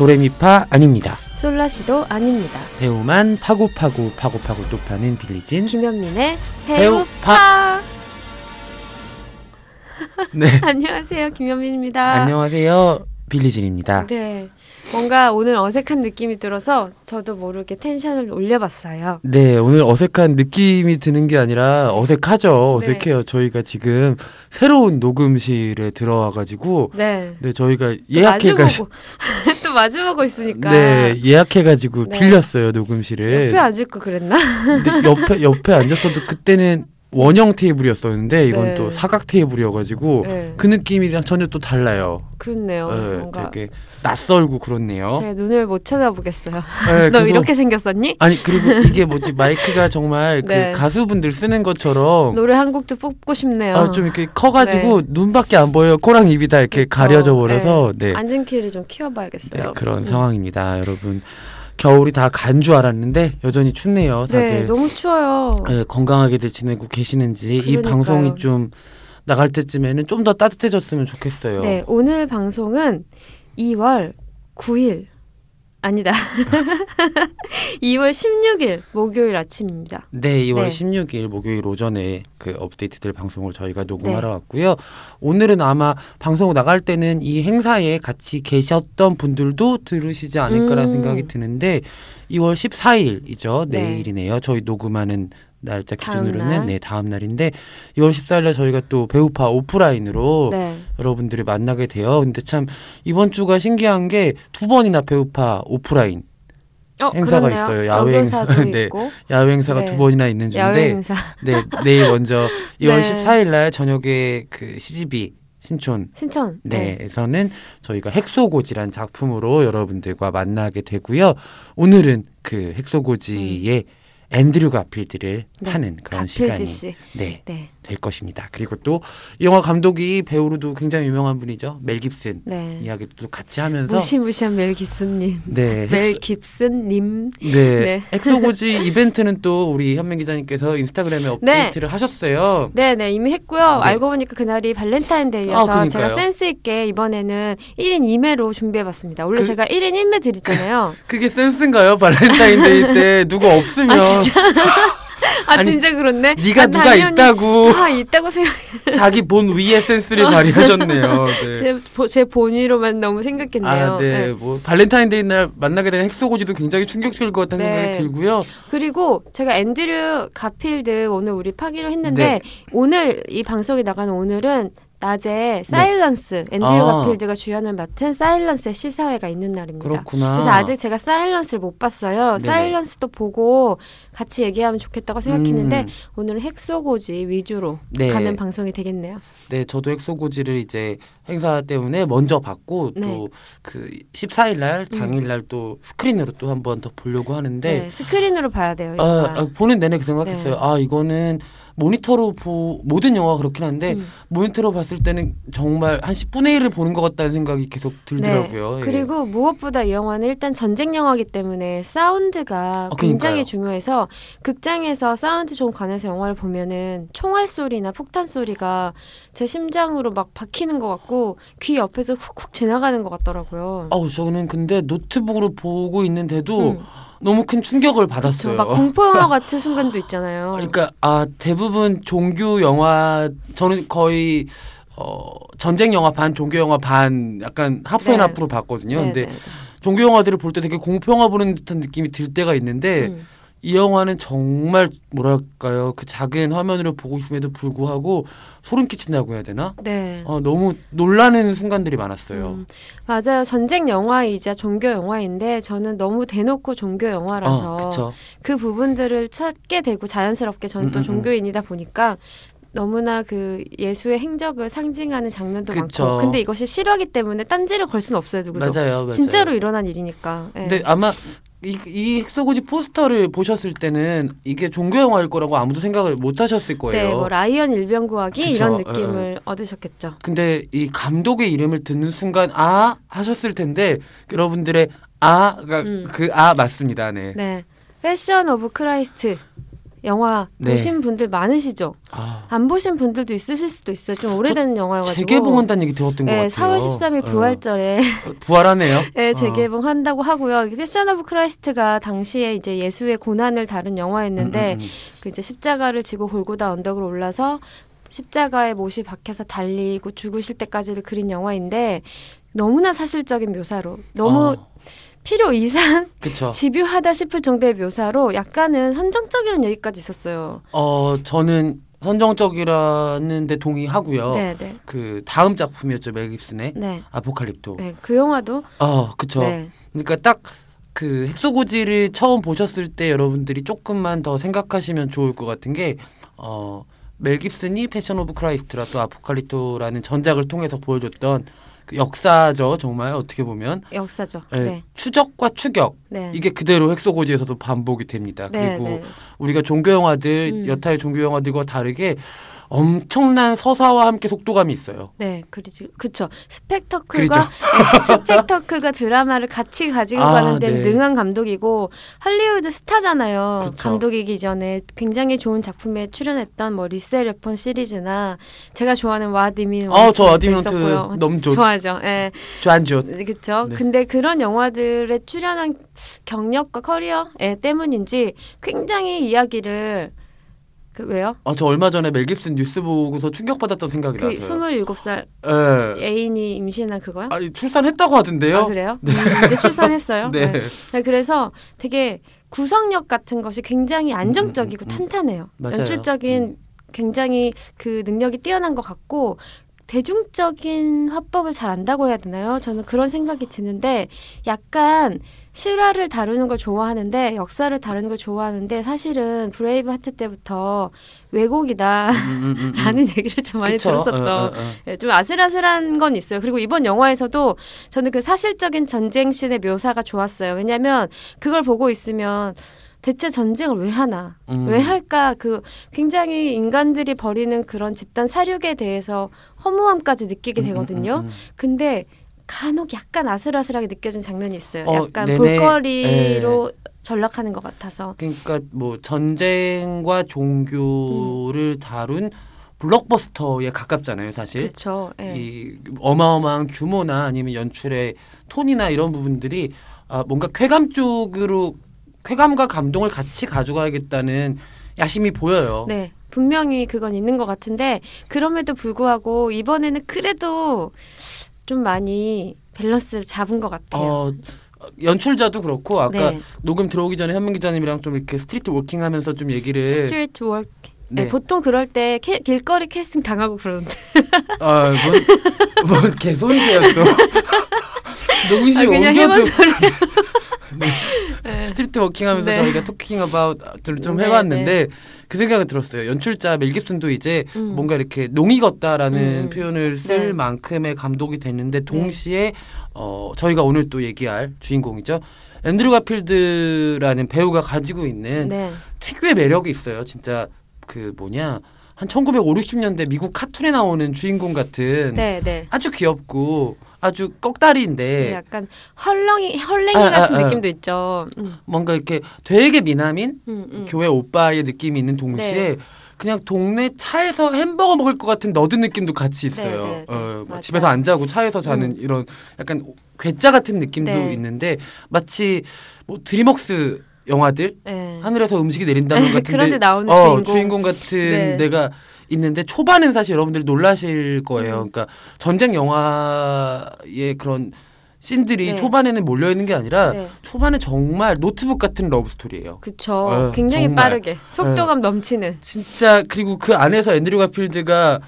도레미파 아닙니다. 솔라시도 아닙니다. 배우만 파고파고 파고파고 또 파는 빌리진 김현민의 배우파. 네 안녕하세요, 김현민입니다. 안녕하세요 빌리진입니다. 네, 뭔가 오늘 어색한 느낌이 들어서 저도 모르게 텐션을 올려봤어요. 네 오늘 어색한 느낌이 드는 게 아니라 어색하죠 네. 어색해요 저희가 지금 새로운 녹음실에 들어와가지고 네. 네 저희가 또 예약해가지고 또 마주보고 있으니까. 네 예약해가지고 네. 빌렸어요 녹음실을 옆에 앉을 거 그랬나? 근데 옆에 옆에 앉았어도 그때는 원형 테이블이었었는데 이건 네. 또 사각 테이블이어가지고 네, 그 느낌이랑 전혀 또 달라요. 그렇네요. 네, 뭔가 되게 낯설고 그렇네요. 제 눈을 못 쳐다보겠어요. 네, 너 이렇게 생겼었니? 아니 그리고 이게 뭐지 마이크가 정말 네. 그 가수분들 쓰는 것처럼 노래 한 곡도 뽑고 싶네요. 아, 좀 이렇게 커가지고 눈밖에 안 보여 코랑 입이 다 이렇게 그쵸. 가려져 버려서 네, 앉은 키를 좀 네, 키워봐야겠어요. 그런 음. 상황입니다, 여러분. 겨울이 다 간 줄 알았는데 여전히 춥네요, 다들. 네, 너무 추워요. 네, 건강하게들 지내고 계시는지 이 그러니까요. 방송이 좀 나갈 때쯤에는 좀 더 따뜻해졌으면 좋겠어요. 네, 오늘 방송은 2월 9일 아니다. 2월 16일 목요일 아침입니다. 네, 2월 네. 16일 목요일 오전에 그 업데이트될 방송을 저희가 녹음하러 네. 왔고요. 오늘은 아마 방송 나갈 때는 이 행사에 같이 계셨던 분들도 들으시지 않을까라는 음. 생각이 드는데 2월 14일이죠. 네. 내일이네요. 저희 녹음하는 날짜 다음 기준으로는 날. 네, 다음 날인데 2월 14일에 저희가 또 배우파 오프라인으로 네. 여러분들이 만나게 돼요. 근데 참 이번 주가 신기한 게 두 번이나 배우파 오프라인 어, 행사가 그렇네요. 있어요. 야외 행사. 네. 있고 야외 행사가 네. 두 번이나 있는 중인데. 네, 내일 먼저 2월 네. 14일 날 저녁에 그 CGV 신촌 신촌. 네. 네에서는 저희가 헥소고지란 작품으로 여러분들과 만나게 되고요. 오늘은 그 헥소고지의 앤드류 가필드를 음. 네. 파는 그런 시간이 씨. 네, 네. 될 것입니다. 그리고 또 이 영화 감독이 배우로도 굉장히 유명한 분이죠. 멜 깁슨 네. 이야기도 같이 하면서 무시무시한 멜 깁슨님. 네, 멜 깁슨님. 네. 네. 핵소고지 이벤트는 또 우리 현명 기자님께서 인스타그램에 업데이트를 하셨어요. 네 네 이미 했고요. 알고 보니까 그날이 아, 발렌타인데이여서 그러니까요. 제가 센스 있게 이번에는 1인 2매로 준비해봤습니다. 원래 그- 제가 1인 1매 드리잖아요. 그게 센스인가요? 발렌타인데이 때 누가 없으면 아 진짜? 아 아니, 진짜 그렇네. 네가 아, 누가 있다고 다 있다고 생각. 자기 본위의 센스를 발휘하셨네요. 네. 제, 보- 제 본의로만 너무 생각했네요. 아, 네. 네. 뭐 발렌타인데이 날 만나게 된 핵소고지도 굉장히 충격적일 것 같다는 네. 생각이 들고요. 그리고 제가 앤드류 가필드 오늘 우리 파기로 했는데 네. 오늘 이 방송이 나가는 오늘은 낮에 사일런스 앤드류 아. 가필드가 주연을 맡은 사일런스의 시사회가 있는 날입니다. 그렇구나. 그래서 아직 제가 사일런스를 못 봤어요. 네네. 사일런스도 보고 같이 얘기하면 좋겠다고 생각했는데 음, 오늘은 핵소고지 위주로 네. 가는 방송이 되겠네요. 네, 저도 핵소고지를 이제 행사 때문에 먼저 봤고 네. 음. 또그 14일 날 당일 날또 스크린으로 또 한 번 더 보려고 하는데 네, 스크린으로 봐야 돼요. 아. 아, 보는 내내 그 생각했어요. 네. 아 이거는 모니터로 보 모든 영화가 그렇긴 한데 음. 모니터로 봤을 때는 정말 한 10분의 1을 보는 것 같다는 생각이 계속 들더라고요. 예. 네. 그리고 무엇보다 이 영화는 일단 전쟁 영화이기 때문에 사운드가 아, 굉장히. 중요해서 극장에서 사운드 좋은 관에서 영화를 보면은 총알 소리나 폭탄 소리가 제 심장으로 막 박히는 것 같고 귀 옆에서 훅훅 지나가는 것 같더라고요. 아우 저는 근데 노트북으로 보고 있는데도 음. 너무 큰 충격을 그쵸. 받았어요. 막 공포 영화 같은 순간도 있잖아요. 그러니까 아 대부분 종교 영화 저는 거의 어 전쟁 영화 반 종교 영화 반 약간 하프앤 네. 하프로 봤거든요. 네, 근데 네, 네. 종교 영화들을 볼 때 되게 공포 영화 보는 듯한 느낌이 들 때가 있는데 음. 이 영화는 정말 뭐랄까요 그 작은 화면으로 보고 있음에도 불구하고 소름 끼친다고 해야 되나? 네. 어, 너무 놀라는 순간들이 많았어요. 음, 맞아요. 전쟁 영화이자 종교 영화인데 저는 너무 대놓고 종교 영화라서 어. 그 부분들을 찾게 되고 자연스럽게 저는 음, 또 음, 종교인이다 보니까 너무나 그 예수의 행적을 상징하는 장면도 그쵸. 많고 근데 이것이 실화기 때문에 딴지를 걸 수는 없어요 누구도 맞아요, 맞아요. 진짜로 일어난 일이니까 예. 근데 아마 이, 이 헥소고지 포스터를 보셨을 때는 이게 종교 영화일 거라고 아무도 생각을 못 하셨을 거예요. 네, 뭐 라이언 일병 구하기 그쵸. 이런 어, 느낌을 얻으셨겠죠. 근데 이 감독의 이름을 듣는 순간 아 하셨을 텐데 여러분들의 아가 음. 그아 맞습니다. 네. 네, 패션 오브 크라이스트 영화 네. 보신 분들 많으시죠? 아, 안 보신 분들도 있으실 수도 있어요. 좀 오래된 영화여가지고. 재개봉한다는 얘기 들었던 것 네, 같아요. 4월 13일 어, 부활절에 어, 부활하네요. 네, 어. 재개봉한다고 하고요. 패션 오브 크라이스트가 당시에 이제 예수의 고난을 다룬 영화였는데 음, 음, 음. 그 이제 십자가를 지고 골고다 언덕을 올라서 십자가에 못이 박혀서 달리고 죽으실 때까지를 그린 영화인데 너무나 사실적인 묘사로 너무 어, 필요 이상 그쵸. 집요하다 싶을 정도의 묘사로 약간은 선정적이라는 얘기까지 있었어요. 어 저는 선정적이라는데 동의하고요. 네, 네, 그 다음 작품이었죠 멜 깁슨의 네, 아포칼립토. 네. 그 영화도 어 그쵸. 네, 그러니까 딱그 헥소고지를 처음 보셨을 때 여러분들이 조금만 더 생각하시면 좋을 것 같은 게 어 멜 깁슨이 패션 오브 크라이스트랑 또 아포칼립토라는 전작을 통해서 보여줬던 그 역사죠 정말 어떻게 보면 역사죠. 예, 네, 추적과 추격 네. 이게 그대로 핵소고지에서도 반복이 됩니다. 네, 그리고 네. 우리가 종교 영화들 음. 여타의 종교 영화들과 다르게 엄청난 서사와 함께 속도감이 있어요. 네, 그리지, 그쵸. 스펙터클과 그리죠. 네, 스펙터클과 드라마를 같이 가지고 아, 가는 데는 네. 능한 감독이고 할리우드 스타잖아요. 그쵸. 감독이기 전에 굉장히 좋은 작품에 출연했던 뭐 리썰 웨폰 시리즈나 제가 좋아하는 와디민 어, 저 있었고요. 너무 좋, 좋아하죠. 예, 좋안좋. 그렇죠. 네. 근데 그런 영화들에 출연한 경력과 커리어 예, 때문인지 굉장히 이야기를 그 왜요? 아, 저 얼마 전에 멜 깁슨 뉴스 보고서 충격받았던 생각이 그 나서요. 스물일곱 살 예. 애인이 임신한 그거요? 아니 출산했다고 하던데요. 아 그래요? 음, 이제 출산했어요. 네. 네. 네, 그래서 되게 구성력 같은 것이 굉장히 안정적이고 음, 음, 음. 탄탄해요. 맞아요. 연출적인 음. 굉장히 그 능력이 뛰어난 것 같고 대중적인 화법을 잘 안다고 해야 되나요? 저는 그런 생각이 드는데 약간 실화를 다루는 걸 좋아하는데 역사를 다루는 걸 좋아하는데 사실은 브레이브 하트 때부터 왜곡이다. 음, 음, 음, 음. 라는 얘기를 좀 많이 그쵸? 들었었죠. 어, 어, 어. 예, 좀 아슬아슬한 건 있어요. 그리고 이번 영화에서도 저는 그 사실적인 전쟁신의 묘사가 좋았어요. 왜냐하면 그걸 보고 있으면 대체 전쟁을 왜 하나? 음. 왜 할까? 그 굉장히 인간들이 벌이는 그런 집단 사륙에 대해서 허무함까지 느끼게 되거든요. 음, 음. 근데 간혹 약간 아슬아슬하게 느껴진 장면이 있어요. 어, 약간 네네. 볼거리로 전락하는 것 같아서. 그러니까 뭐 전쟁과 종교를 다룬 블록버스터에 가깝잖아요, 사실. 그렇죠. 예. 이 어마어마한 규모나 아니면 연출의 톤이나 이런 부분들이 아, 뭔가 쾌감 쪽으로 쾌감과 감동을 같이 가져가야겠다는 야심이 보여요. 네, 분명히 그건 있는 것 같은데 그럼에도 불구하고 이번에는 그래도 좀 많이 밸런스를 잡은 것 같아요. 어, 연출자도 그렇고 아까 네, 녹음 들어오기 전에 현민 기자님이랑 좀 이렇게 street walking하면서 좀 얘기를 스트리트 walk. 네. 네. 보통 그럴 때 캐, 길거리 캐스팅 당하고 그러는데 아, 뭔, 뭔 개소리세요 또. 녹음 씨 아, 그냥 해본 소리. 네. 네. 워킹하면서 네. 저희가 토킹 어바웃을 좀 네, 해봤는데 그 생각이 들었어요. 연출자 멜 깁슨도 이제 음. 뭔가 이렇게 농이 걷다라는 음. 표현을 쓸 네. 만큼의 감독이 됐는데 동시에 어 저희가 오늘 또 얘기할 주인공이죠. 앤드류 가필드라는 배우가 가지고 있는 네, 특유의 매력이 있어요. 진짜 그 뭐냐 한 1950, 60년대 미국 카툰에 나오는 주인공 같은 네, 네. 아주 귀엽고 아주 꺽다리인데 네, 약간 헐렁이 헐랭이 아, 아, 같은 아. 느낌도 있죠. 음, 뭔가 이렇게 되게 미남인 음, 음. 교회 오빠의 느낌이 있는 동시에 네. 그냥 동네 차에서 햄버거 먹을 것 같은 너드 느낌도 같이 있어요. 네, 네, 네. 어, 뭐. 집에서 안 자고 차에서 자는 음. 이런 약간 괴짜 같은 느낌도 네. 있는데 마치 뭐 드림웍스 영화들 네. 하늘에서 음식이 내린다는 것 같은데 그런데 나오는 어, 주인공. 같은 네. 데가 있는데 초반은 사실 여러분들이 놀라실 거예요. 음. 그러니까 전쟁 영화의 그런 씬들이 네. 초반에는 몰려 있는 게 아니라 네. 초반에 정말 노트북 같은 러브 스토리예요. 어, 굉장히 정말. 빠르게 속도감 넘치는. 진짜 그리고 그 안에서 앤드류 가필드가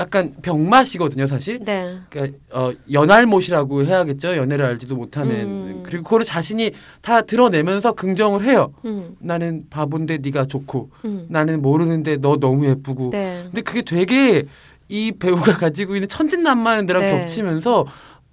약간 병맛이거든요, 사실. 네. 그러니까 어, 연알못이라고 해야겠죠. 연애를 알지도 못하는. 음. 그리고 그걸 자신이 다 드러내면서 긍정을 해요. 음, 나는 바본데 네가 좋고 음. 나는 모르는데 너 너무 예쁘고. 네. 근데 그게 되게 이 배우가 가지고 있는 천진난만한 데랑 네. 겹치면서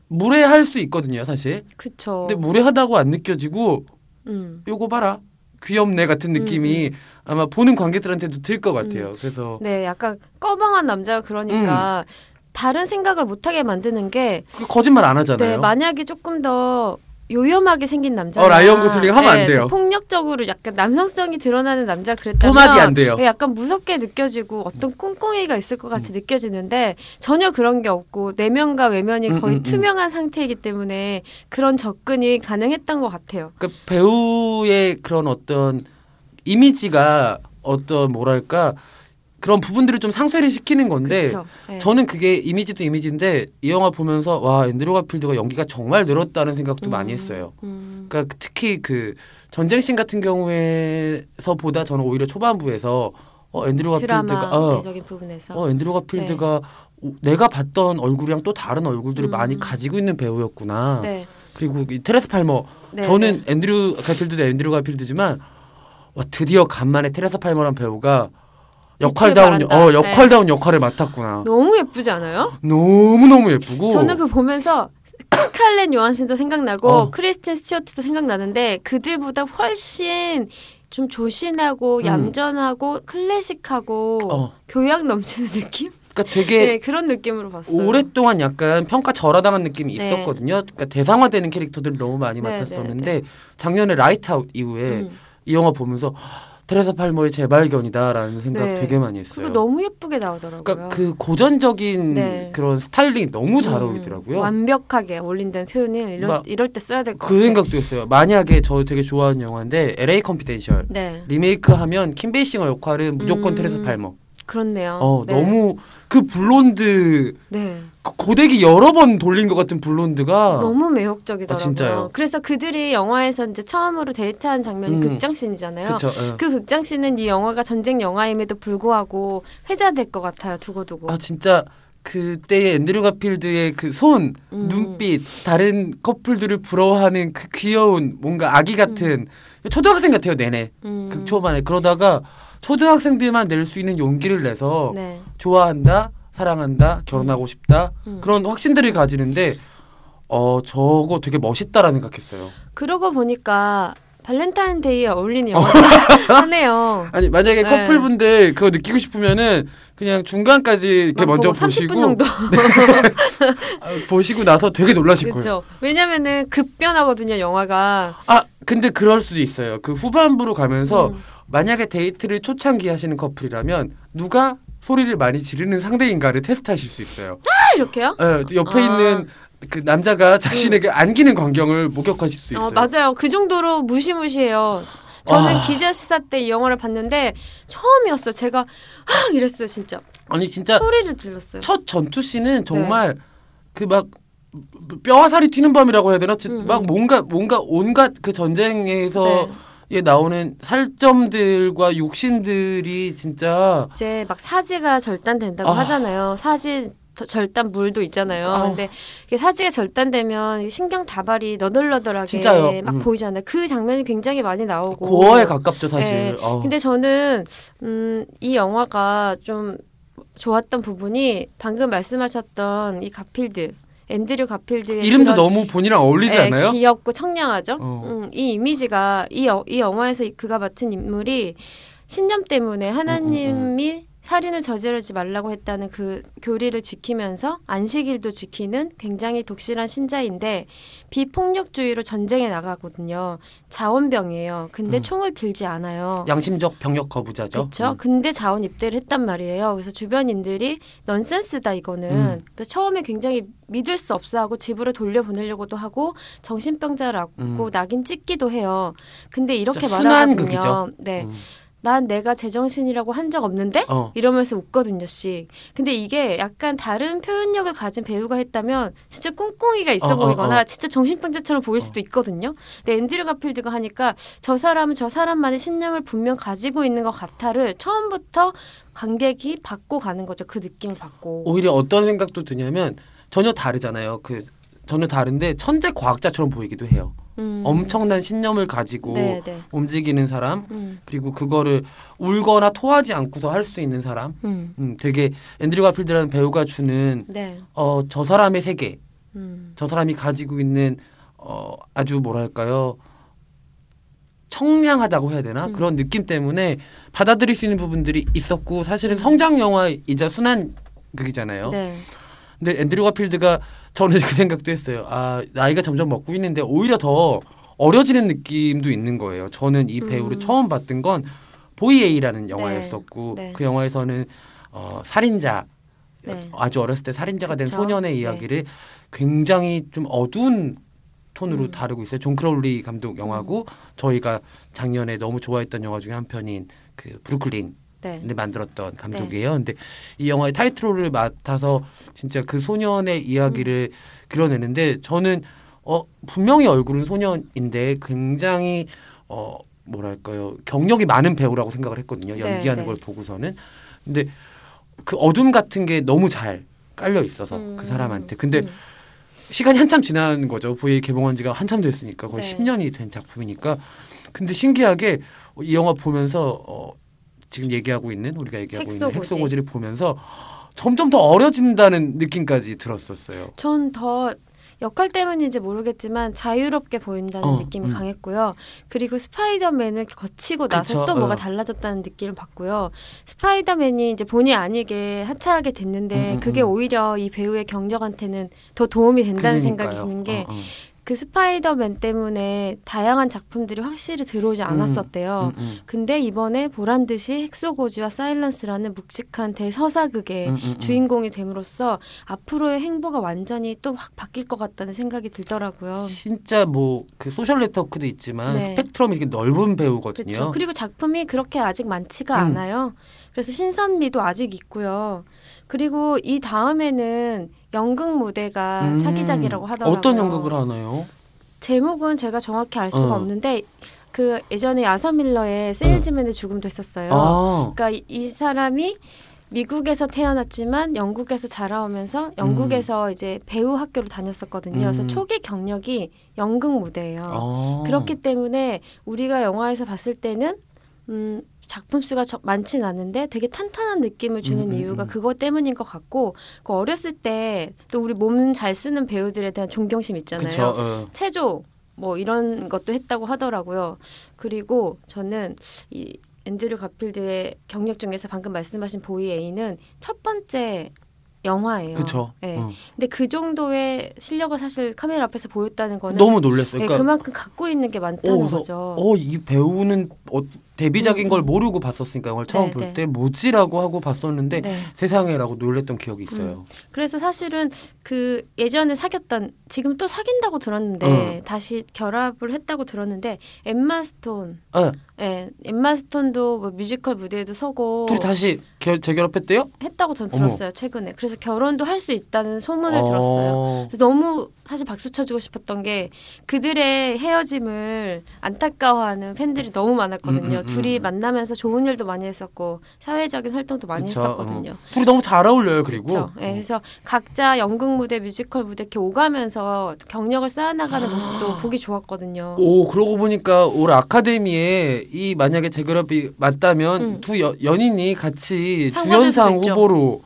무례할 수 있거든요, 사실. 그쵸. 근데 무례하다고 안 느껴지고 음. 요거 봐라. 귀엽네 같은 느낌이 아마 보는 관객들한테도 들 것 같아요. 그래서 네, 약간 꺼벙한 남자가 그러니까 음. 다른 생각을 못하게 만드는 게그 거짓말 안 하잖아요. 네, 만약에 조금 더 요염하게 생긴 남자. 어, 라이언 고슬링 하면 안 돼요. 폭력적으로 약간 남성성이 드러나는 남자 그랬다면 토막이 안 돼요. 예, 약간 무섭게 느껴지고 어떤 꿍꿍이가 있을 것 같이 느껴지는데 전혀 그런 게 없고 내면과 외면이 음, 거의 음, 음. 투명한 상태이기 때문에 그런 접근이 가능했던 것 같아요. 그 배우의 그런 어떤 이미지가 어떤 뭐랄까 그런 부분들을 좀 상쇄를 시키는 건데. 예. 저는 그게 이미지도 이미지인데 이 영화 보면서 와 앤드류 가필드가 연기가 정말 늘었다는 생각도 많이 했어요. 음, 그러니까 특히 그 전쟁 씬 같은 경우에서보다 저는 오히려 초반부에서 어 앤드류 가필드가 어, 어 앤드류 가필드가 오- 내가 봤던 얼굴이랑 또 다른 얼굴들을 음. 많이 가지고 있는 배우였구나. 네. 그리고 이 테레사 팔머 네, 저는 네. 앤드류 가필드도 앤드류 가필드지만 와 드디어 간만에 테레사 팔머란 배우가 역할다운. 어 네. 역할다운 역할을 맡았구나. 너무 예쁘지 않아요? 너무 너무 예쁘고 저는 그 보면서 스칼렛 요한슨도 생각나고 어. 크리스틴 스튜어트도 생각나는데 그들보다 훨씬 좀 조신하고 음. 얌전하고 클래식하고 어 교양 넘치는 느낌? 그러니까 되게 네 그런 느낌으로 봤어요. 오랫동안 약간 평가 절하당한 느낌이 네. 있었거든요. 그러니까 대상화되는 캐릭터들을 너무 많이 네, 맡았었는데 작년에 라이트아웃 이후에 음. 이 영화 보면서 테레사 팔머의 재발견이다라는 생각 네. 되게 많이 했어요. 그거 너무 예쁘게 나오더라고요. 그러니까 그 고전적인 네. 그런 스타일링이 너무 잘 음, 어울리더라고요. 완벽하게 어울린다는 표현을 이럴, 막 이럴 때 써야 될것그 같아요. 생각도 했어요. 만약에 저 되게 좋아하는 영화인데 LA 컨피덴셜 네 리메이크하면 킴 베이싱어 역할은 무조건 음. 테레사 팔머. 그렇네요. 어 네. 너무 그 블론드 네. 그 고데기 여러 번 돌린 것 같은 블론드가 너무 매혹적이더라고요. 아? 그래서 그들이 영화에서 이제 처음으로 데이트한 장면이 음. 극장씬이잖아요. 그쵸. 예. 그 극장씬은 이 영화가 전쟁 영화임에도 불구하고 회자될 것 같아요. 두고두고. 아 진짜 그때의 앤드류 가필드의 그 손, 음. 눈빛, 다른 커플들을 부러워하는 그 귀여운 뭔가 아기 같은 초등학생 같아요 내내 음. 극 초반에 그러다가 초등학생들만 낼 수 있는 용기를 내서 네. 좋아한다, 사랑한다, 결혼하고 싶다 음. 그런 확신들을 가지는데 어 저거 되게 멋있다라는 생각했어요. 그러고 보니까 발렌타인데이에 어울리는 영화가 하네요. 아니 만약에 네. 커플분들 그거 느끼고 싶으면은 그냥 중간까지 이렇게 막 먼저 보고 30분 보시고. 아, 보시고 나서 되게 놀라실 거예요. 그렇죠. 왜냐면은 급변하거든요, 영화가. 아 근데 그럴 수도 있어요. 그 후반부로 가면서 음. 만약에 데이트를 초창기 하시는 커플이라면 누가 소리를 많이 지르는 상대인가를 테스트하실 수 있어요. 아, 이렇게요? 예, 옆에 아. 있는 그 남자가 자신에게 안기는 광경을 목격하실 수 있어요. 어, 맞아요. 그 정도로 무시무시해요. 저는 와. 기자 시사 때 이 영화를 봤는데 처음이었어요. 제가 아 이랬어요, 진짜. 아니 진짜 소리를 질렀어요. 첫 전투 씬은 정말 네. 그막 뼈와 살이 튀는 밤이라고 해야 되나? 진- 음, 막 음. 뭔가 뭔가 온갖 그 전쟁에서 네. 에 나오는 살점들과 육신들이 진짜 이제 막 사지가 절단된다고 아. 하잖아요. 사지 더- 절단 물도 있잖아요. 아우. 근데 사지가 절단되면 신경 다발이 너덜너덜하게 진짜요. 막 음. 보이잖아요. 그 장면이 굉장히 많이 나오고. 고어에 가깝죠 사실. 네. 어. 근데 저는 음, 이 영화가 좀 좋았던 부분이 방금 말씀하셨던 이 가필드 앤드류 가필드의 이름도 너무 본이랑 어울리지 예, 않아요? 귀엽고 청량하죠. 어. 음, 이 이미지가 이, 여, 이 영화에서 이- 그가 맡은 인물이 신념 때문에 음, 하나님이 살인을 저지르지 말라고 했다는 그 교리를 지키면서 안식일도 지키는 굉장히 독실한 신자인데 비폭력주의로 전쟁에 나가거든요. 자원병이에요. 근데 음. 총을 들지 않아요. 양심적 병력 거부자죠. 그렇죠. 음. 근데 자원 입대를 했단 말이에요. 그래서 주변인들이 넌센스다 이거는. 음. 그래서 처음에 굉장히 믿을 수 없어 하고 집으로 돌려보내려고도 하고 정신병자라고 음. 낙인 찍기도 해요. 근데 이렇게 말하거든요. 극이죠. 네, 음. 난 내가 제정신이라고 한 적 없는데 어. 이러면서 웃거든요, 씨. 근데 이게 약간 다른 표현력을 가진 배우가 했다면 진짜 꿍꿍이가 있어 어, 어, 보이거나 어. 진짜 정신병자처럼 보일 수도 있거든요. 근데 앤드류 가필드가 하니까 저 사람은 저 사람만의 신념을 분명 가지고 있는 것 같아를 처음부터 관객이 받고 가는 거죠. 그 느낌을 받고. 오히려 어떤 생각도 드냐면 전혀 다르잖아요. 그 전혀 다른데 천재 과학자처럼 보이기도 해요. 음. 엄청난 신념을 가지고 네, 네. 움직이는 사람 음, 그리고 그거를 울거나 토하지 않고서 할 수 있는 사람. 음, 음, 되게 앤드류 가필드라는 배우가 주는 네. 어저 사람의 세계, 음. 저 사람이 가지고 있는 어 아주 뭐랄까요 청량하다고 해야 되나 음. 그런 느낌 때문에 받아들일 수 있는 부분들이 있었고 사실은 음. 성장 영화이자 순한 극이잖아요. 네. 근데 앤드류 가필드가 저는 그 생각도 했어요. 아 나이가 점점 먹고 있는데 오히려 더 어려지는 느낌도 있는 거예요. 저는 이 배우를 음. 처음 봤던 건 보이에이라는 영화였었고 네. 그 영화에서는 어, 살인자 네. 아주 어렸을 때 살인자가 된 그쵸. 소년의 네. 이야기를 굉장히 좀 어두운 톤으로 음. 다루고 있어요. 존 크라울리 감독 영화고 저희가 작년에 너무 좋아했던 영화 중에 한 편인 그 브루클린 네. 를 만들었던 감독이에요. 근데 이 영화의 타이틀롤을 맡아서 진짜 그 소년의 이야기를 그려내는데 저는 어 분명히 얼굴은 소년인데 굉장히 어 뭐랄까요 경력이 많은 배우라고 생각을 했거든요. 네, 연기하는 네. 걸 보고서는 근데 그 어둠 같은 게 너무 잘 깔려 있어서 음. 그 사람한테 근데 음. 시간이 한참 지난 거죠. 보이 개봉한 지가 한참 됐으니까 거의 네. 10년이 된 작품이니까. 근데 신기하게 이 영화 보면서 어, 지금 얘기하고 있는 우리가 얘기하고 있는 헥소고지. 헥소고지를 보면서 점점 더 어려진다는 느낌까지 들었었어요. 전 더 역할 때문인지 모르겠지만 자유롭게 보인다는 어, 느낌이 음. 강했고요. 그리고 스파이더맨을 거치고 나서 그쵸, 또 뭐가 어. 달라졌다는 느낌을 받고요. 스파이더맨이 이제 본의 아니게 하차하게 됐는데 음, 음, 그게 음. 오히려 이 배우의 경력한테는 더 도움이 된다는 그러니까요. 생각이 드는 게 어, 어. 그 스파이더맨 때문에 다양한 작품들이 확실히 들어오지 않았었대요. 음, 음. 근데 이번에 보란 듯이 헥소고지와 사일런스라는 묵직한 대서사극의 음, 음, 음. 주인공이 됨으로써 앞으로의 행보가 완전히 또 확 바뀔 것 같다는 생각이 들더라고요. 진짜 뭐 그 소셜 네트워크도 있지만 네. 스펙트럼이 이렇게 넓은 배우거든요. 그렇죠. 그리고 작품이 그렇게 아직 많지가 음. 않아요. 그래서 신선미도 아직 있고요. 그리고 이 다음에는 연극 무대가 음. 차기작이라고 하더라고요. 어떤 연극을 하나요? 제목은 제가 정확히 알 수가 어. 없는데 그 예전에 아서 밀러의 세일즈맨의 죽음도 했었어요. 아, 그러니까 이, 이 사람이 미국에서 태어났지만 영국에서 자라오면서 영국에서 이제 배우 학교를 다녔었거든요. 그래서 음. 초기 경력이 연극 무대예요. 아. 그렇기 때문에 우리가 영화에서 봤을 때는 음, 작품 수가 저- 많진 않은데 되게 탄탄한 느낌을 주는 음, 음, 이유가 음. 그것 때문인 것 같고 그 어렸을 때 또 우리 몸 잘 쓰는 배우들에 대한 존경심 있잖아요. 그쵸. 어. 체조 뭐 이런 것도 했다고 하더라고요. 그리고 저는 이 앤드류 가필드의 경력 중에서 방금 말씀하신 보이 에이는 첫 번째 영화예요. 그쵸. 네. 어. 근데 그 정도의 실력을 사실 카메라 앞에서 보였다는 거는 너무 놀랐어요. 네, 그러니까 그만큼 갖고 있는 게 많다는 그래서, 거죠. 어, 이 배우는 어, 데뷔작인 음, 걸 음. 모르고 봤었으니까 영화를 처음 네, 볼 네. 때 뭐지라고 하고 봤었는데 네. 세상에라고 놀랬던 기억이 있어요. 그래서 사실은 그 예전에 사귀었던 지금 또 사귄다고 들었는데 어. 다시 결합을 했다고 들었는데 엠마 스톤, 아, 예, 엠마 스톤도 뭐 뮤지컬 무대에도 서고 둘이 다시 결, 재결합했대요? 했다고 전 어머. 들었어요 최근에. 그래서 결혼도 할 수 있다는 소문을 어. 들었어요. 너무 사실 박수 쳐주고 싶었던 게 그들의 헤어짐을 안타까워하는 팬들이 너무 많았거든요. 음, 음, 음. 둘이 만나면서 좋은 일도 많이 했었고 사회적인 활동도 많이 그쵸, 했었거든요. 둘이 너무 잘 어울려요. 그리고. 예, 그래서 각자 연극 무대, 뮤지컬 무대 이렇게 오가면서 경력을 쌓아나가는 모습도 보기 좋았거든요. 오 그러고 보니까 올 아카데미에 이 만약에 재결합이 맞다면 음. 두 여, 연인이 같이 주연상. 후보로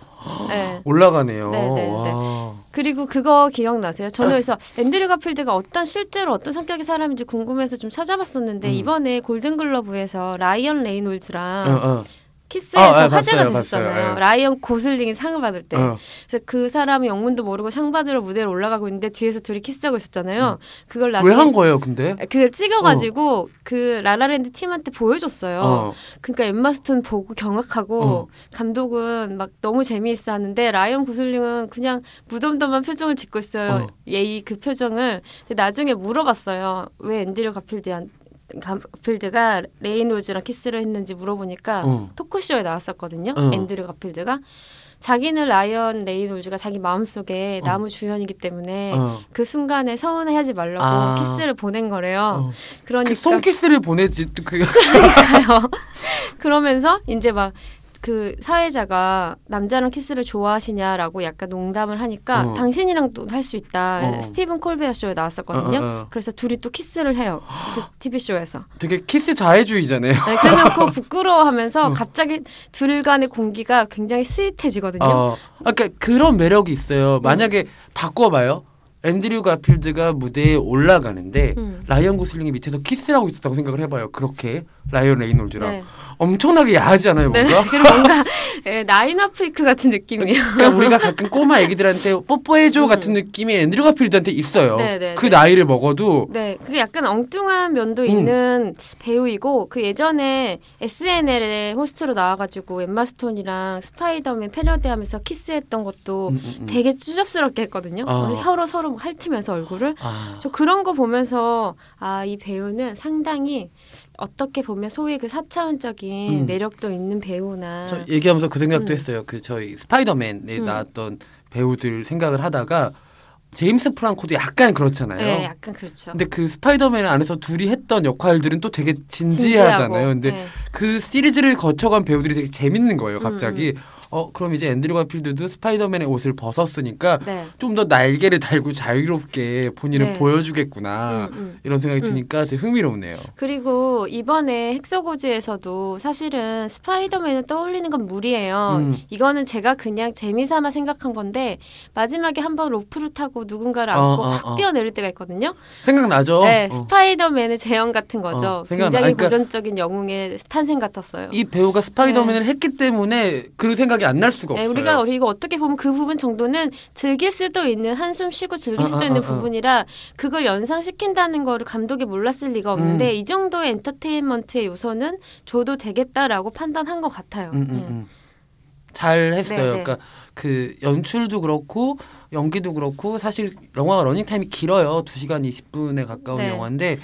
예. 올라가네요. 네, 네, 네. 와. 그리고 그거 기억나세요? 저는 그래서 앤드류 가필드가 어떤 실제로 어떤 성격의 사람인지 궁금해서 좀 찾아봤었는데 음. 이번에 골든글러브에서 라이언 레이놀즈랑 어, 어. 키스해서 아, 아, 화제가 봤어요, 됐었잖아요. 봤어요. 예. 라이언 고슬링이 상을 받을 때. 어. 그래서 그 사람이 영문도 모르고 상 받으러 무대로 올라가고 있는데 뒤에서 둘이 키스하고 있었잖아요. 그걸 나중에 음. 왜한 거예요, 근데? 그걸 찍어가지고 그 라라랜드 팀한테 보여줬어요. 어. 그러니까 엠마 스톤 보고 경악하고 어. 감독은 막 너무 재미있어 하는데 라이언 고슬링은 그냥 무덤덤한 표정을 짓고 있어요. 어. 예의 그 표정을. 근데 나중에 물어봤어요. 왜 앤드류 가필드한 가필드가 레이놀즈랑 키스를 했는지 물어보니까 어. 토크쇼에 나왔었거든요. 어. 앤드류 가필드가 자기는 라이언 레이놀즈가 자기 마음속에 어. 남우 주연이기 때문에 어. 그 순간에 서운해하지 말라고 아. 키스를 보낸 거래요. 어. 그러니까 그 손키스를 보내지 또 그. 그러니까요. 그러면서 이제 막 그 사회자가 남자랑 키스를 좋아하시냐라고 약간 농담을 하니까 어. 당신이랑도 할 수 있다. 어. 스티븐 콜베어 쇼에 나왔었거든요. 어, 어, 어. 그래서 둘이 또 키스를 해요. 그 TV 쇼에서. 되게 키스 자해주의잖아요. 네, 그래놓고 부끄러워하면서 어. 갑자기 둘 간의 공기가 굉장히 sweet해지거든요. 어. 아까 그러니까 그런 매력이 있어요. 만약에 바꿔봐요. 앤드류 가필드가 무대에 올라가는데 음. 라이언 고슬링이 밑에서 키스를 하고 있었다고 생각을 해봐요. 그렇게 라이언 레이놀즈랑 네. 엄청나게 야하지 않아요, 네. 뭔가? 그리고 뭔가 예, 나인 하프 위크 같은 느낌이에요. 그러니까 우리가 가끔 꼬마 애기들한테 뽀뽀해줘 음. 같은 느낌이 앤드류 가필드한테 있어요. 네, 네, 그 네. 나이를 먹어도 네, 그게 약간 엉뚱한 면도 음. 있는 배우이고 그 예전에 SNL의 호스트로 나와가지고 엠마 스톤이랑 스파이더맨 패러디하면서 키스했던 것도 음, 음, 음. 되게 쭈접스럽게 했거든요. 어. 혀로 서로 핥으면서 얼굴을. 아, 저 그런 거 보면서 아 이 배우는 상당히 어떻게 보면 소위 그 사차원적인 음. 매력도 있는 배우나 저 얘기하면서 그 생각도 음. 했어요. 그 저희 스파이더맨에 음. 나왔던 배우들 생각을 하다가 제임스 프랑코도 약간 그렇잖아요. 네, 약간 그렇죠. 근데 그 스파이더맨 안에서 둘이 했던 역할들은 또 되게 진지하잖아요. 근데 네. 그 시리즈를 거쳐간 배우들이 되게 재밌는 거예요. 음, 갑자기 어 그럼 이제 앤드류 가필드도 스파이더맨의 옷을 벗었으니까 네. 좀더 날개를 달고 자유롭게 본인을 네. 보여주겠구나 음, 음. 이런 생각이 음. 드니까 되게 흥미롭네요. 그리고 이번에 헥소고즈에서도 사실은 스파이더맨을 떠올리는 건 무리예요. 음. 이거는 제가 그냥 재미삼아 생각한 건데 마지막에 한번 로프를 타고 누군가를 어, 안고 어, 확 어. 뛰어내릴 때가 있거든요. 생각나죠? 네, 어. 스파이더맨의 재현 같은 거죠. 어, 생각나. 굉장히 그러니까 고전적인 영웅의 탄생 같았어요. 이 배우가 스파이더맨을 했기 때문에 그 생각 이 안 날 수가 네, 없어요. 우리가 우리가 어떻게 보면 그 부분 정도는 즐길 수도 있는 한숨 쉬고 즐길 어, 수도 어, 있는 어, 어. 부분이라 그걸 연상시킨다는 거를 감독이 몰랐을 리가 없는데 음. 이 정도의 엔터테인먼트의 요소는 줘도 되겠다라고 판단한 것 같아요. 음, 음, 네. 음. 잘 했어요. 네, 네. 그러니까 그 연출도 그렇고 연기도 그렇고 사실 영화가 러닝 타임이 길어요. 2시간 20분에 가까운 네. 영화인데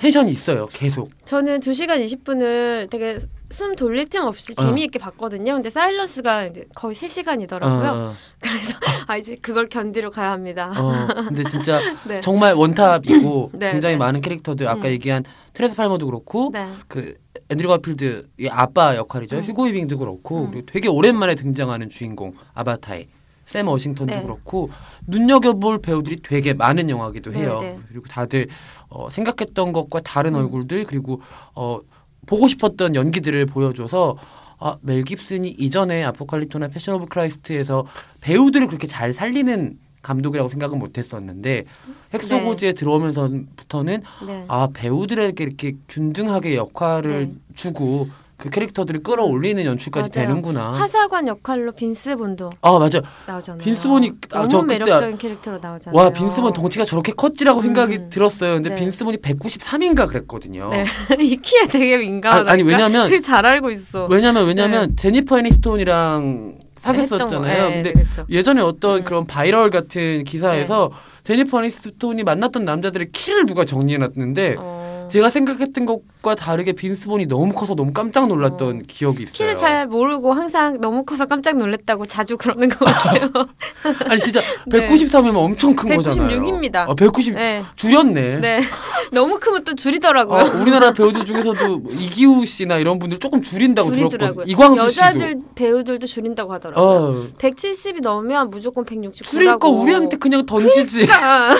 텐션이 있어요. 계속. 저는 2시간 20분을 되게 숨 돌릴 틈 없이 어. 재미있게 봤거든요. 근데 사일런스가 이제 거의 3시간이더라고요. 어, 그래서 아 이제 그걸 견디러 가야 합니다. 어, 근데 진짜 네. 정말 원탑이고 네, 굉장히 네. 많은 캐릭터들 아까 음. 얘기한 트레스 팔머도 그렇고 네. 그 앤드류 가필드의 아빠 역할이죠. 음. 휴고 이빙도 그렇고 음. 그리고 되게 오랜만에 등장하는 주인공 아바타의 샘 워싱턴도 네. 그렇고 눈여겨볼 배우들이 되게 많은 영화기도 해요. 네, 네. 그리고 다들 어, 생각했던 것과 다른 음. 얼굴들 그리고 어, 보고 싶었던 연기들을 보여줘서 아, 멜 깁슨이 이전에 아포칼립토나 패션 오브 크라이스트에서 배우들을 그렇게 잘 살리는 감독이라고 생각은 못했었는데 헥소 고지에 들어오면서부터는 네. 아 배우들에게 이렇게 균등하게 역할을 네. 주고 그 캐릭터들을 끌어올리는 연출까지 맞아요. 되는구나. 하사관 역할로 빈스 본도 아 맞아. 나오잖아요. 빈스 본이- 아, 너무 저 그때 매력적인 캐릭터로 나오잖아요. 와 빈스본 덩치가 저렇게 컸지라고 음, 생각이 음. 들었어요. 근데 네. 빈스본이 193인가 그랬거든요. 네. 이 키에 되게 민감하다. 아, 아니, 왜냐면- 되게 잘 알고 있어. 왜냐면 왜냐면 제니퍼 애니스톤이랑 사귀었었잖아요. 네, 근데 네, 그쵸. 예전에 어떤 음. 그런 바이럴 같은 기사에서 제니퍼 애니스톤이 만났던 남자들의 키를 누가 정리해놨는데 어, 제가 생각했던 것과 다르게 빈스 본이 너무 커서 너무 깜짝 놀랐던 어. 기억이 있어요. 키를 잘 모르고 항상 너무 커서 깜짝 놀랐다고 자주 그러는 것 같아요. 아니 진짜 네. 193이면 엄청 큰 거잖아요. 196입니다. 아, 190 네. 줄였네. 네. 너무 크면 또 줄이더라고요. 어, 우리나라 배우들 중에서도 뭐 이기우 씨나 이런 분들 조금 줄인다고. 들었거든요. 이광수 여자들 씨도. 배우들도 줄인다고 하더라고요. 어, 170이 넘으면 무조건 169라고. 줄일 거 우리한테 그냥 던지지. 그러니까.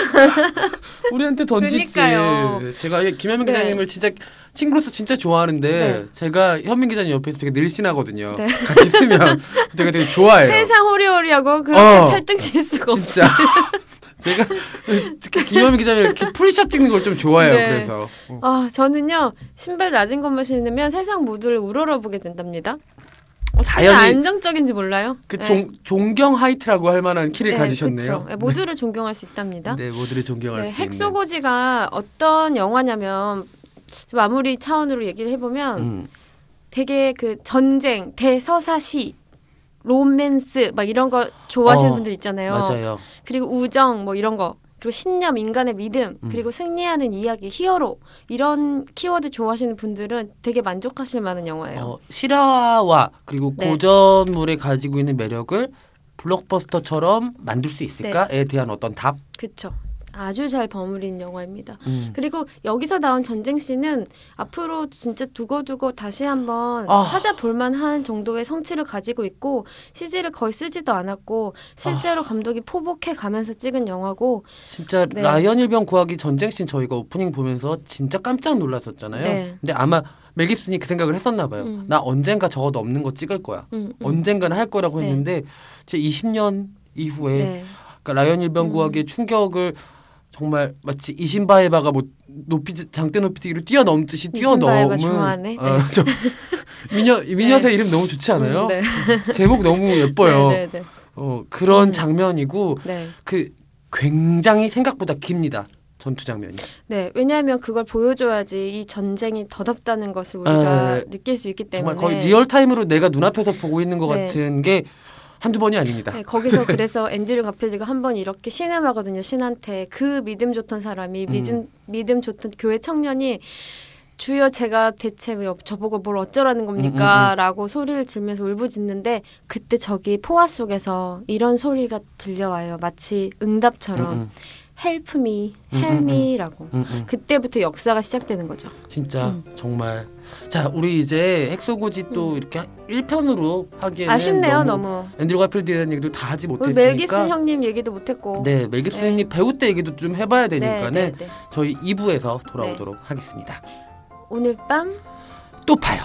우리한테 던지지. 그러니까요. 제가 김현 민 네. 기자님을 진짜 친구로서 진짜 좋아하는데 네. 제가 현민 기자님 옆에서 되게 늘씬하거든요. 네. 같이 있으면 되게 되게 좋아해요. 세상 호리호리하고 그렇게 어. 팔등 칠 수가 없어. 진짜. 제가 특히 김현민 기자님 이렇게 full shot 찍는 걸 좀 좋아해요. 네. 그래서 어. 아, 저는요. 신발 낮은 것만 신으면 세상 모두를 우러러보게 된답니다. 자연히- 안정적인지 몰라요? 그 네. 종, 존경 height라고 할 만한 키를 네, 가지셨네요. 네, 모두를 존경할 수 있답니다. 네, 모두를 존경할 네, 수. 헥소 고지가 어떤 영화냐면 좀 마무리 차원으로 얘기를 해보면 음. 되게 그 전쟁, 대서사시, 로맨스 막 이런 거 좋아하시는 어, 분들 있잖아요. 맞아요. 그리고 우정 뭐 이런 거. 그리고 신념, 인간의 믿음, 음. 그리고 승리하는 이야기, 히어로 이런 키워드 좋아하시는 분들은 되게 만족하실 만한 영화예요. 어, 실화와 그리고 네. 고전물에 가지고 있는 매력을 블록버스터처럼 만들 수 있을까에 대한 어떤 답. 그렇죠. 아주 잘 버무린 영화입니다. 음. 그리고 여기서 나온 전쟁 씬은 앞으로 진짜 두고두고 다시 한번 아. 찾아볼 만한 정도의 성취를 가지고 있고 CG를 거의 쓰지도 않았고 실제로 감독이 포복해 가면서 찍은 영화고 진짜 네. 라이언 일병 구하기 전쟁 씬 저희가 오프닝 보면서 진짜 깜짝 놀랐었잖아요. 네. 근데 아마 멜 깁슨이 그 생각을 했었나 봐요. 음. 나 언젠가 저거 없는 거 찍을 거야. 음, 음. 언젠가는 할 거라고 네. 했는데 제 20년 이후에 네. 그러니까 라이언 음. 일병 구하기의 충격을 정말 마치 이신바에바가 뭐 높이 장대 높이뛰기로 뛰어넘듯이 뛰어넘은 좋아하네. 어, 저 미녀 미녀새 이름 너무 좋지 않아요? 음, 네. 제목 너무 예뻐요. 네, 네, 네. 어, 그런 음. 장면이고 네. 그 굉장히 생각보다 깁니다. 전투 장면이. 네, 왜냐하면 그걸 보여줘야지 이 전쟁이 덧없다는 것을 우리가 에, 느낄 수 있기 때문에 정말 거의 real time으로 내가 눈앞에서 보고 있는 것 네. 같은 게 한두 번이 아닙니다. 네, 거기서 그래서 앤드류 가필드가 한 번 이렇게 신음하거든요. 신한테 그 믿음 좋던 사람이 음. 믿음 믿음 좋던 교회 청년이 주여 제가 대체 왜 저보고 뭘 어쩌라는 겁니까? 음, 음, 음. 라고 소리를 지르면서 울부짖는데 그때 저기 포화 속에서 이런 소리가 들려와요. 마치 응답처럼 음, help me, 음, help 음. 그때부터 역사가 시작되는 거죠. 진짜 음. 정말 자 우리 이제 핵소고지 또 이렇게 1편으로 하기에는 아쉽네요, 너무. 앤드류 가필드에 대한 얘기도 다 하지 못했으니까 멜 깁슨 형님 얘기도 못했고. 네, 멜 깁슨이 배우 때 얘기도 좀 해봐야 네, 되니까는 네, 네. 저희 2부에서 돌아오도록 하겠습니다. 오늘 밤 또 봐요.